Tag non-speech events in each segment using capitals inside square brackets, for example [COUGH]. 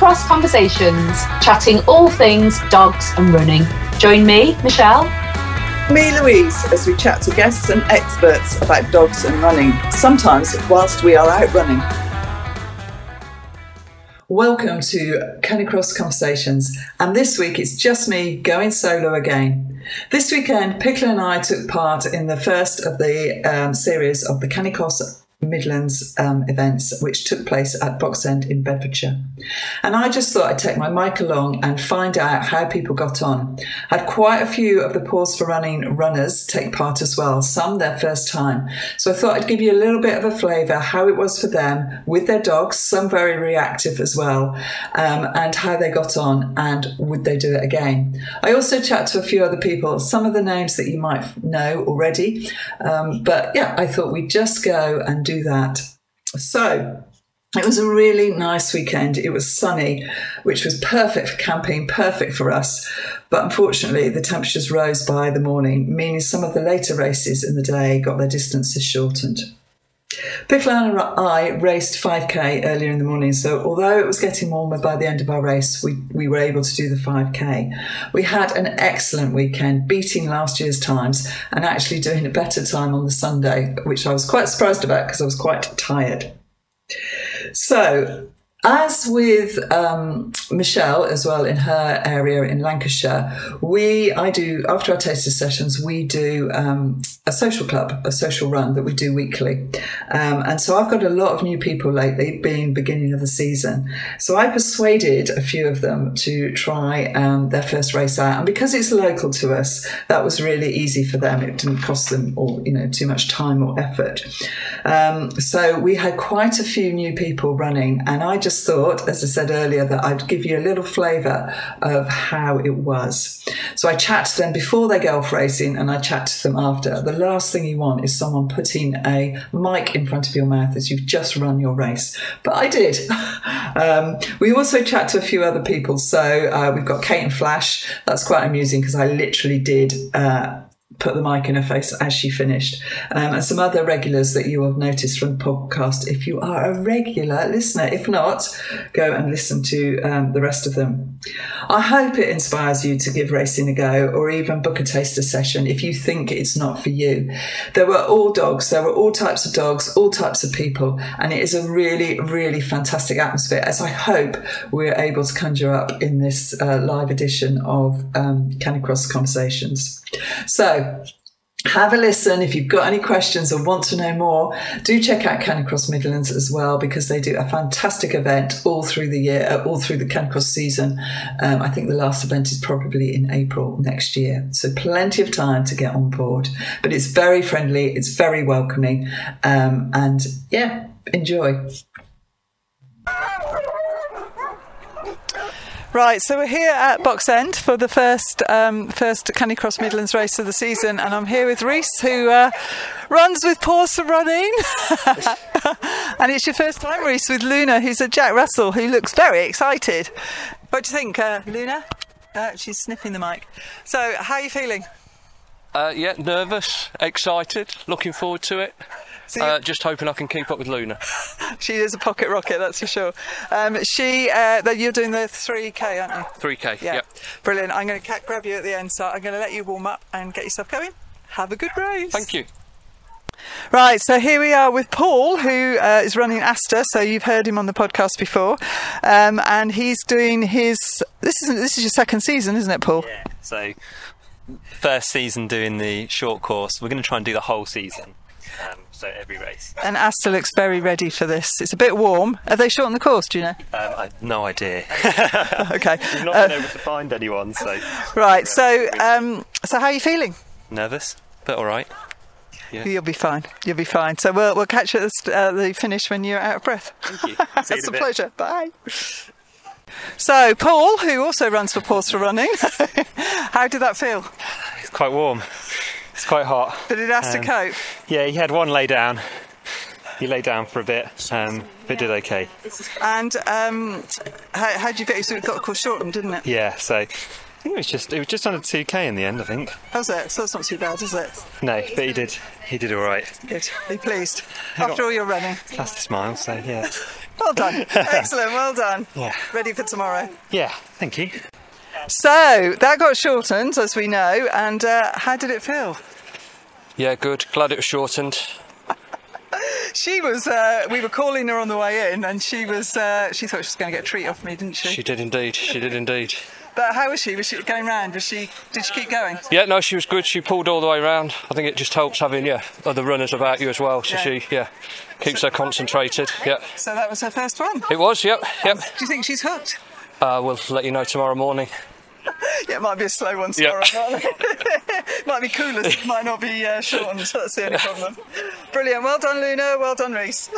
Canicross Conversations, chatting all things dogs and running. Join me, Michelle. Me, Louise, as we chat to guests and experts about dogs and running, sometimes whilst we are out running. Welcome to Canicross Conversations, and this week it's just me going solo again. This weekend, Pickler and I took part in the first of the um, series of the Canicross Midlands um, events, which took place at Box End in Bedfordshire. And I just thought I'd take my mic along and find out how people got on. I had quite a few of the Paws for Running runners take part as well, some their first time. So I thought I'd give you a little bit of a flavour how it was for them with their dogs, some very reactive as well, um, and how they got on and would they do it again. I also chat to a few other people, some of the names that you might know already. Um, but yeah, I thought we'd just go and do that. So it was a really nice weekend. It was sunny, which was perfect for camping, perfect for us. But unfortunately, the temperatures rose by the morning, meaning some of the later races in the day got their distances shortened. Pickler and I raced 5k earlier in the morning, so although it was getting warmer by the end of our race, we, we were able to do the 5k. We had an excellent weekend, beating last year's times and actually doing a better time on the Sunday, which I was quite surprised about because I was quite tired. So, as with um, Michelle as well in her area in Lancashire, we I do after our taster sessions we do um, a social club, a social run that we do weekly, um, and so I've got a lot of new people lately, being beginning of the season. So I persuaded a few of them to try um, their first race out, and because it's local to us, that was really easy for them. It didn't cost them or you know too much time or effort. Um, so we had quite a few new people running, and I just just thought, as I said earlier, that I'd give you a little flavour of how it was. So I chat to them before they go off racing and I chat to them after. The last thing you want is someone putting a mic in front of your mouth as you've just run your race. But I did. [LAUGHS] um, we also chat to a few other people. So uh, we've got Kate and Flash. That's quite amusing because I literally did. Uh, put the mic in her face as she finished. Um, and some other regulars that you have noticed from the podcast. If you are a regular listener, if not, go and listen to um, the rest of them. I hope it inspires you to give racing a go or even book a taster session if you think it's not for you. There were all dogs, there were all types of dogs, all types of people, and it is a really, really fantastic atmosphere as I hope we're able to conjure up in this uh, live edition of um, Canicross Conversations. So, have a listen. If you've got any questions or want to know more, do check out Canicross Midlands as well because they do a fantastic event all through the year, uh, all through the Canicross season. Um, I think the last event is probably in April next year. So plenty of time to get on board. But it's very friendly, it's very welcoming, um, and yeah, enjoy. Right, so we're here at Box End for the first um, first Canicross Midlands race of the season, and I'm here with Reese, who uh, runs with for Running. [LAUGHS] and it's your first time, Reese, with Luna, who's a Jack Russell, who looks very excited. What do you think, uh, Luna? Uh, she's sniffing the mic. So, how are you feeling? Uh, yeah, nervous, excited, looking forward to it. So uh, just hoping I can keep up with Luna. [LAUGHS] she is a pocket rocket, that's for sure. Um, she, uh, you're doing the 3K, aren't you? 3K, yeah. Yep. Brilliant. I'm going to grab you at the end, so I'm going to let you warm up and get yourself going. Have a good race. Thank you. Right, so here we are with Paul, who uh, is running Asta. So you've heard him on the podcast before, um, and he's doing his. This is this is your second season, isn't it, Paul? Yeah. So first season doing the short course. We're going to try and do the whole season. Um, so every race. And Asta looks very ready for this. It's a bit warm. Are they short on the course? Do you know? Um, I no idea. [LAUGHS] okay. [LAUGHS] We've not uh, been able to find anyone. So right. So um, so how are you feeling? Nervous, but all right. Yeah. You'll be fine. You'll be fine. So we'll we'll catch you at the, uh, the finish when you're out of breath. Thank you. [LAUGHS] That's a, a pleasure. Bye. So, Paul, who also runs for for Running, how did that feel? It's quite warm. It's quite hot. But it has um, to cope? Yeah, he had one lay down. He lay down for a bit, um, but did okay. And um, how, how did you feel? So it got of course shortened, didn't it? Yeah. So I think it was just it was just under two k in the end. I think. How's it? So it's not too bad, is it? No, but he did he did all right. Good. Are you pleased? After all your running. Plus the smile, so yeah. Well done. [LAUGHS] Excellent. Well done. Yeah. Ready for tomorrow. Yeah, thank you. So that got shortened, as we know. And uh, how did it feel? Yeah, good. Glad it was shortened. [LAUGHS] She was. Uh, we were calling her on the way in, and she was. Uh, she thought she was going to get a treat off me, didn't she? She did indeed. She did indeed. [LAUGHS] But how was she? Was she going round? Was she? Did she keep going? Yeah, no, she was good. She pulled all the way round. I think it just helps having yeah other runners about you as well. So Yeah. she yeah keeps her concentrated. Yeah, So that was her first one. it was. Yep, yep. Do you think she's hooked? Uh, we'll let you know tomorrow morning. Yeah, it might be a slow one Yeah. tomorrow. [LAUGHS] might be cooler, it might not be uh, shortened. That's the only problem. Brilliant. Well done, Luna. Well done, Reese.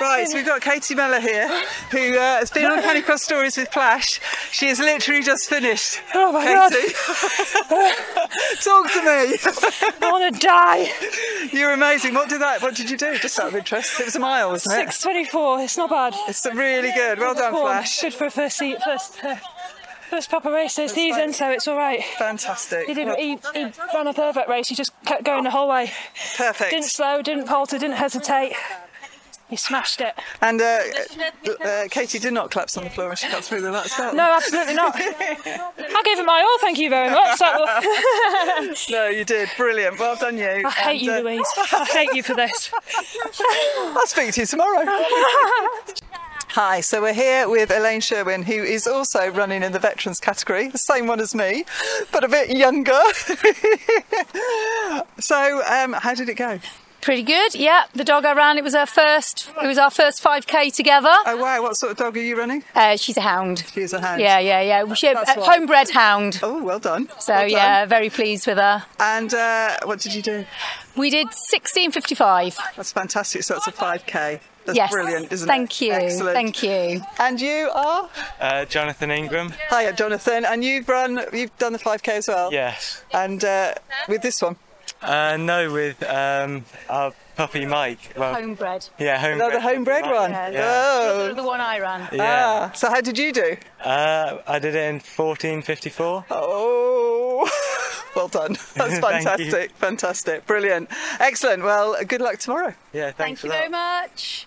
Right, so we've got Katie Meller here, who uh, has been on Canicross Stories with Flash. She has literally just finished. Oh my Katie. [LAUGHS] Talk to me. I want to die. You're amazing. What did that? What did you do? Just out of interest. It was a mile, wasn't it? Six twenty-four. It's not bad. It's really good. Well done, Flash. Good for a first seat, first, uh, first proper race this season, so it's all right. Fantastic. He didn't. Well, He, he ran a perfect race. He just kept going the whole way. Perfect. Didn't slow. Didn't falter. Didn't hesitate. He smashed it. And uh, uh, Katie did not collapse on the floor when she got through the last start. No, absolutely not. I gave it my all. Thank you very much. Was- [LAUGHS] No, you did. Brilliant. Well done, you. I hate you, And, uh, Louise. I hate you for this. [LAUGHS] I'll speak to you tomorrow. [LAUGHS] Hi, so we're here with Elaine Sherwin, who is also running in the veterans category, the same one as me, but a bit younger. [LAUGHS] so, um, how did it go? Pretty good, yeah. The dog I ran, it was our first. It was our first 5k together. Oh wow, what sort of dog are you running? Uh, she's a hound. She's a hound. Yeah, yeah, yeah. She, That's uh, why. homebred hound. Oh, well done. So Well done. yeah, very pleased with her. And uh, what did you do? We did 16:55. That's fantastic. So it's a 5k. That's yes. brilliant, isn't it? Thank it? you. Excellent. Thank you. And you are? Uh, Jonathan Ingram. Hiya, Jonathan. And you've run, you've done the 5k as well? Yes. And uh, with this one? Uh, no, with um, our puppy Mike. Well, Homebred. yeah, homebred. Another homebred one? Mike. Yeah. Oh. The one I ran. Yeah. Ah, so how did you do? Uh, I did it in 1454. Oh, well done. [LAUGHS] That's fantastic. Fantastic. Brilliant. Excellent. Well, good luck tomorrow. Yeah, Thank thanks you that. very much.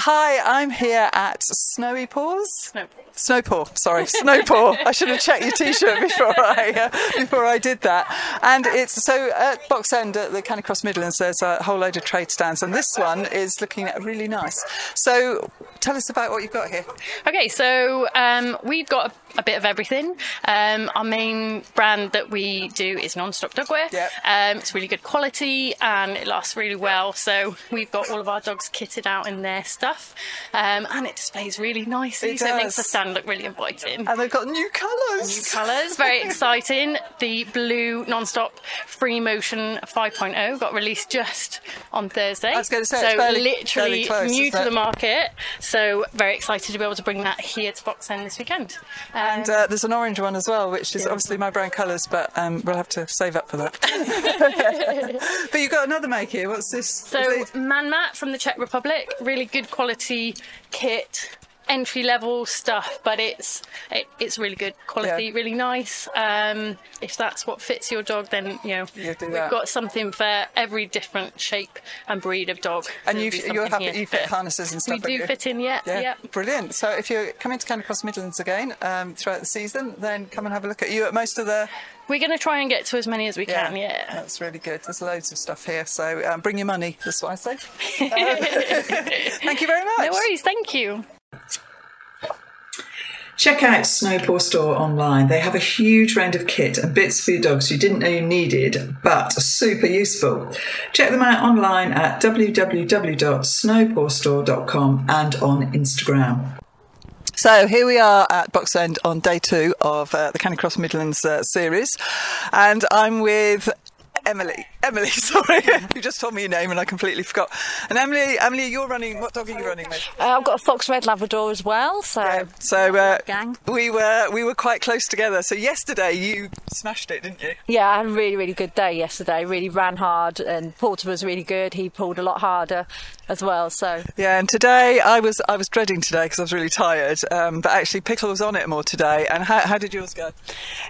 Hi, I'm here at Snowy Paws. Snowpaw, sorry, Snowpaw. I should have checked your T-shirt [LAUGHS] before I uh, before I did that. And it's so at Box End at the Canicross Midlands. There's a whole load of trade stands, and this one is looking really nice. So tell us about what you've got here. Okay, so um, we've got a, bit of everything. Um, our main brand that we do is non-stop dogwear. Yep. Um, it's really good quality and it lasts really well. So we've got all of our dogs kitted out in their stuff, um, and it displays really nicely. It so it makes the stand look really inviting. And they've got new colours. New colours, very exciting. The blue non-stop free motion 5.0 got released just on Thursday. I was gonna say, so it's fairly- literally fairly close, new to it? the market. So very excited to be able to bring that here to Box End this weekend. And uh, there's an orange one as well, which is obviously my brown colours, but um, we'll have to save up for that. [LAUGHS] [LAUGHS] but you've got another make here. What's this? So Manmat from the Czech Republic, really good quality kit, entry level stuff, but it's it, it's really good quality, Yeah. really nice. Um, if that's what fits your dog, then you know You we've that. got something for every different shape and breed of dog. and you, you're happy, you fit harnesses and stuff. We you? fit in, yeah, Yeah, yeah. brilliant. So if you're coming to Canicross Midlands again um, throughout the season, then come and have a look at you at most of the. We're going to try and get to as many as we can. Yeah. that's really good. There's loads of stuff here, so um, bring your money. That's what I say. [LAUGHS] [LAUGHS] Thank you very much. No worries. Thank you. Check out Snowpaw Store online. They have a huge range of kit and bits for your dogs you didn't know you needed, but super useful. Check them out online at www.snowpawstore.com and on Instagram. So here we are at Box End on day two of uh, the Canicross Midlands uh, series, and I'm with Emily. Emily, [LAUGHS] sorry, [LAUGHS] you just told me your name and I completely forgot. And Emily, Emily, you're running. What dog are you running with? Uh, I've got a fox red Labrador as well, so So uh, Gang. we were we were quite close together. So yesterday you smashed it, didn't you? yeah, I had a really, really good day yesterday. Really ran hard, and Porter was really good. He pulled a lot harder as well. So Yeah, and today I was I was dreading today because I was really tired. Um, but actually, Pickle was on it more today. And how, how did yours go?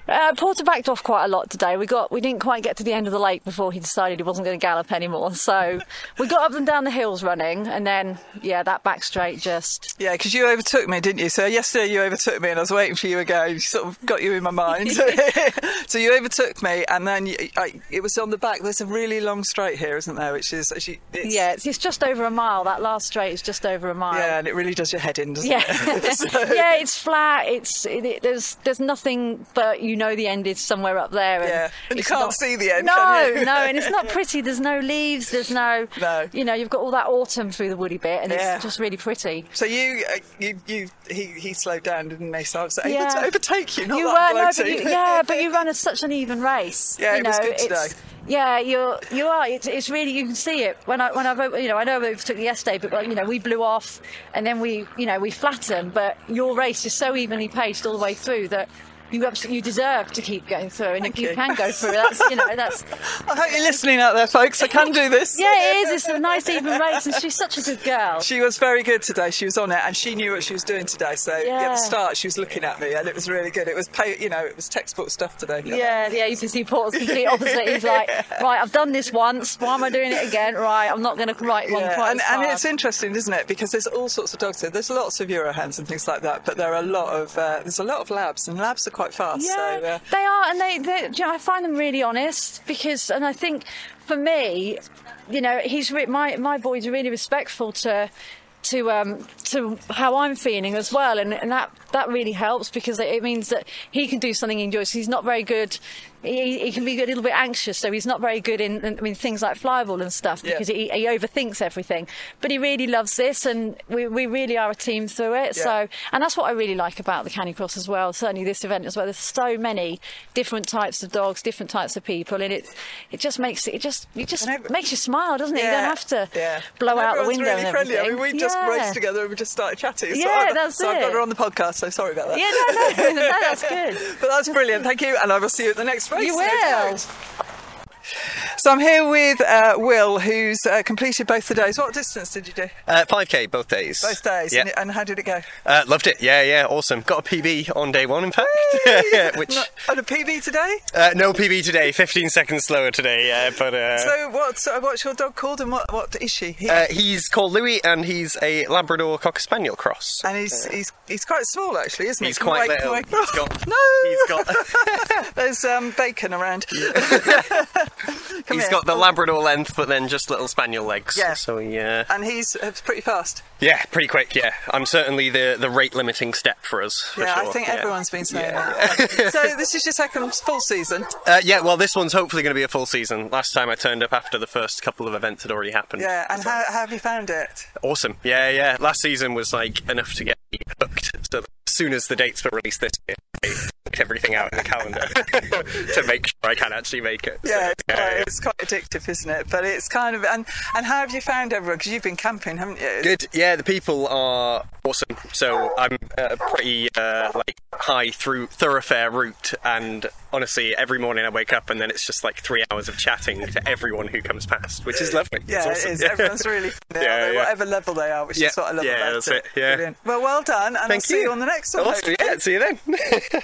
uh, Porter backed off quite a lot today. We got we didn't quite get to the end of the late before he decided he wasn't going to gallop anymore. So we got up and down the hills running, and then yeah, that back straight just Yeah, because you overtook me, didn't you? So yesterday you overtook me, and I was waiting for you again. Sort of got you in my mind. [LAUGHS] [LAUGHS] so you overtook me, and then you, I, it was on the back. There's a really long straight here, isn't there? Which is actually it's, yeah, it's, it's just over a mile. That last straight is just over a mile. yeah, and it really does your head in, doesn't Yeah, it? [LAUGHS] So- yeah, it's flat. It's it, it- there's there's nothing, but you know the end is somewhere up there. And Yeah, and you can't not- see the end, No, can you? no, and it's not pretty. There's no leaves. There's no, [LAUGHS] No. You know, you've got all that autumn through the woody bit, and Yeah. it's just really pretty. So you, uh, you, you, he, he slowed down, didn't he? So I was able Yeah. to overtake you. Not you that were, no, but you, yeah, but [LAUGHS] you ran a, such an even race. Yeah, you it was know, good it's- today. Yeah, you're you are. It's, it's really you can see it when I when I you know I know we took yesterday, but you know we blew off and then we you know we flattened. But your race is so evenly paced all the way through that you absolutely you deserve to keep going through, and you, you. can go through, that's you know that's [LAUGHS] I hope you're listening out there, folks. I can do this. yeah it is. It's a nice even race, and she's such a good girl. She was very good today. She was on it, and she knew what she was doing today. So at the start, she was looking at me, and it was really good. It was, pay, you know, it was textbook stuff today. Yeah, yeah, you can see Paul's complete opposite. He's like, [LAUGHS] right, I've done this once. Why am I doing it again? Right, I'm not going to write one Yeah, quite and, and it's interesting, isn't it? Because there's all sorts of dogs here. There's lots of Eurohounds and things like that, but there are a lot of uh, there's a lot of labs, and labs are quite fast. Yeah, So, uh, they are, and they, they you know, I find them really honest because, and I think for me, you know, he's re- my my boy's really respectful to. To um to how I'm feeling as well, and, and that that really helps because it, it means that he can do something he enjoys. He's not very good. He, he can be a little bit anxious, so he's not very good in, I mean things like flyball and stuff Yeah. because he, he overthinks everything. But he really loves this, and we, we really are a team through it. Yeah. So and that's what I really like about the Canicross as well. Certainly this event as well. There's so many different types of dogs, different types of people, and it it just makes it, it just it just every- makes you smile, doesn't it? You don't have to yeah. blow And out the everyone's window really and friendly. I mean, we just Yeah. raced together and we just started chatting. So Yeah, I- that's so I've got her on the podcast. So sorry about that. Yeah, no, no, [LAUGHS] no, that's good. [LAUGHS] But that's brilliant. Thank you, and I will see you at the next race. You will. So I'm here with uh, Will, who's uh, completed both the days. What distance did you do? Uh, 5k both days. Both days. Yeah. And, and how did it go? Uh, loved it. Yeah, yeah, awesome. Got a PB on day one, in fact. [LAUGHS] Which No, on a PB today? uh, no PB today. 15 seconds slower today. Yeah, but uh, So what's uh, what's your dog called and what what is she? He- uh, he's called Louis, and he's a Labrador Cocker Spaniel cross. and he's he's he's quite small actually, isn't he? He's quite little. He's got- [LAUGHS] no. He's got [LAUGHS] There's um, bacon around. Come [LAUGHS] he's here. got the Labrador length, but then just little Spaniel legs. Yeah. So he, uh, and he's uh, pretty fast. yeah, pretty quick. Yeah, I'm certainly the the rate limiting step for us. For yeah, sure. I think yeah. everyone's been saying that. [LAUGHS] so this is your second full season. Uh, yeah, well, this one's hopefully going to be a full season. Last time I turned up after the first couple of events had already happened. Yeah, and how, how have you found it? Awesome. Yeah, yeah. Last season was like enough to get me. So soon as the dates were released this year, I booked everything out in the calendar [LAUGHS] to make sure I can actually make it. So, Yeah, it's, quite, yeah. it's quite addictive, isn't it? But it's kind of and and how have you found everyone? Because you've been camping, haven't you? Good. Yeah, the people are awesome. So I'm a pretty uh, like high through thoroughfare route, and honestly, every morning I wake up and then it's just like three hours of chatting to everyone who comes past, which is lovely. It's Yeah, awesome. it is. [LAUGHS] Everyone's really [LAUGHS] funny, Yeah, yeah. whatever level they are, which Yeah, is what I love yeah, about that's it. it, yeah. Brilliant. Well, well done, and I'll Thank see you you. on the next one. Awesome. Yeah, see you then. [LAUGHS]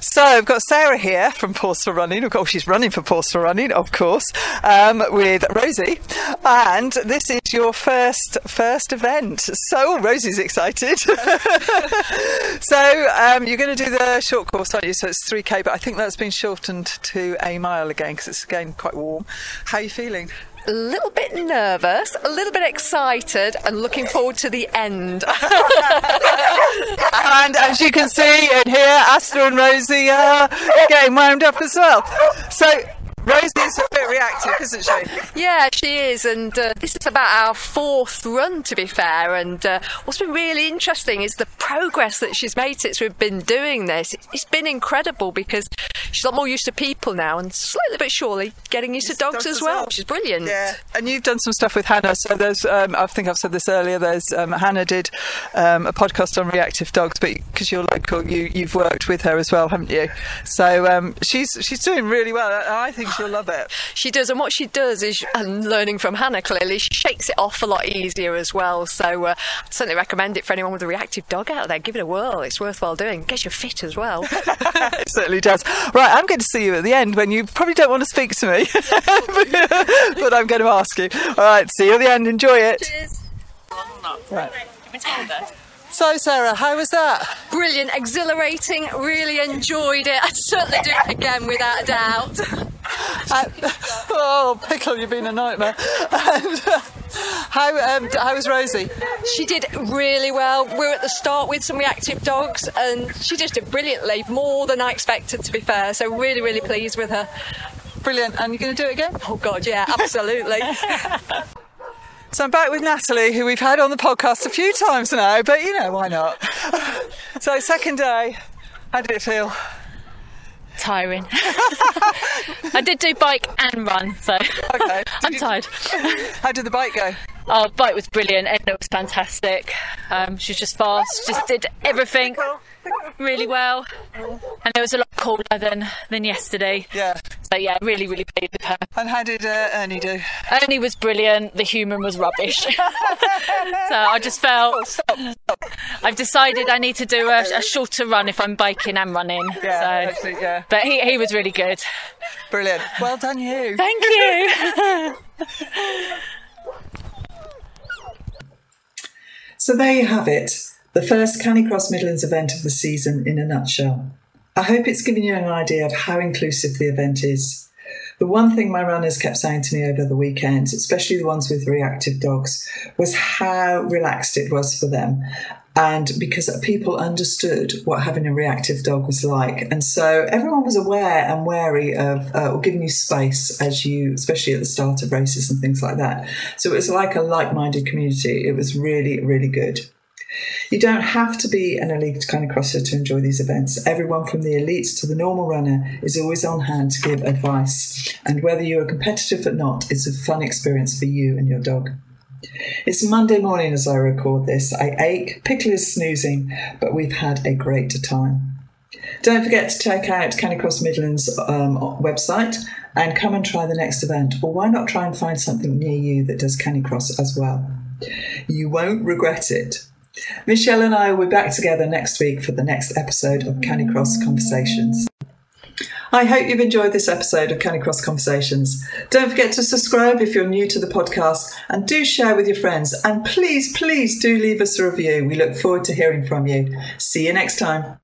So I've got Sarah here from Paws for Running. Of course, she's running for Paws for Running, of course, um, with Rosie. And this is your first first event. So Rosie's excited. [LAUGHS] so um, you're going to do the short course, aren't you? So it's 3k, but I think that's been shortened to a mile again because it's again quite warm. How are you feeling? A little bit nervous, a little bit excited, and looking forward to the end. [LAUGHS] and as you can see and hear, Asta and Rosie are getting wound up as well. So Rosie's a bit reactive, isn't she? yeah, she is, and uh, this is about our fourth run, to be fair. And uh, what's been really interesting is the progress that she's made since we've been doing this. It's been incredible because she's a lot more used to people now, and slowly but surely getting used to dogs, as well, which is brilliant. Yeah, and you've done some stuff with Hannah. So there's, um, I think I've said this earlier. There's um, Hannah did um, a podcast on reactive dogs, but because you're local, you you've worked with her as well, haven't you? So um, she's she's doing really well. I I think she'll love it. [LAUGHS] she does. And what she does is, and learning from Hannah clearly, she shakes it off a lot easier as well. So uh, I'd certainly recommend it for anyone with a reactive dog out there. Give it a whirl. It's worthwhile doing. Gets you fit as well. [LAUGHS] it certainly does. Right, I'm going to see you at the end when you probably don't want to speak to me, [LAUGHS] but I'm going to ask you. All right, see you at the end. Enjoy it. Cheers. Right. So, Sarah, how was that? Brilliant, exhilarating, really enjoyed it. I'd certainly do it again without a doubt. Uh, [LAUGHS] oh, pickle, you've been a nightmare. And, uh, how um, how was Rosie? She did really well. We were at the start with some reactive dogs, and she just did brilliantly, more than I expected, to be fair. So really, really pleased with her. Brilliant. And you're going to do it again? Oh God, yeah, absolutely. [LAUGHS] [LAUGHS] So I'm back with Natalie, who we've had on the podcast a few times now, but you know, why not? so, second day, how did it feel? Tiring. [LAUGHS] I did do bike and run, so okay. [LAUGHS] I'm tired. [LAUGHS] How did the bike go? Oh, bike was brilliant. Edna was fantastic. Um, she was just fast, just did everything [LAUGHS] really well, and it was a lot colder than than yesterday. Yeah. So yeah, really, really pleased with her. And how did uh, Ernie do? Ernie was brilliant. The human was rubbish. [LAUGHS] [LAUGHS] so I just felt stop, stop. I've decided I need to do a, a shorter run if I'm biking and running. Yeah, so, actually, yeah. But he he was really good. Brilliant. Well done, you. Thank you. So there you have it, the first Canicross Midlands event of the season in a nutshell. I hope it's given you an idea of how inclusive the event is. The one thing my runners kept saying to me over the weekend, especially the ones with reactive dogs, was how relaxed it was for them. And because people understood what having a reactive dog was like. And so everyone was aware and wary of uh, or giving you space as you, especially at the start of races and things like that. So it was like a like minded community. It was really, really good. You don't have to be an elite canicrosser to enjoy these events. Everyone from the elites to the normal runner is always on hand to give advice. And whether you are competitive or not, it's a fun experience for you and your dog. It's Monday morning as I record this. I ache, Pickle is snoozing, but we've had a great time. Don't forget to check out Canicross Midlands um, website and come and try the next event. Or why not try and find something near you that does Canicross as well? You won't regret it. Michelle and I will be back together next week for the next episode of Canicross Conversations. I hope you've enjoyed this episode of Canicross Conversations. Don't forget to subscribe if you're new to the podcast and do share with your friends. And please, please do leave us a review. We look forward to hearing from you. See you next time.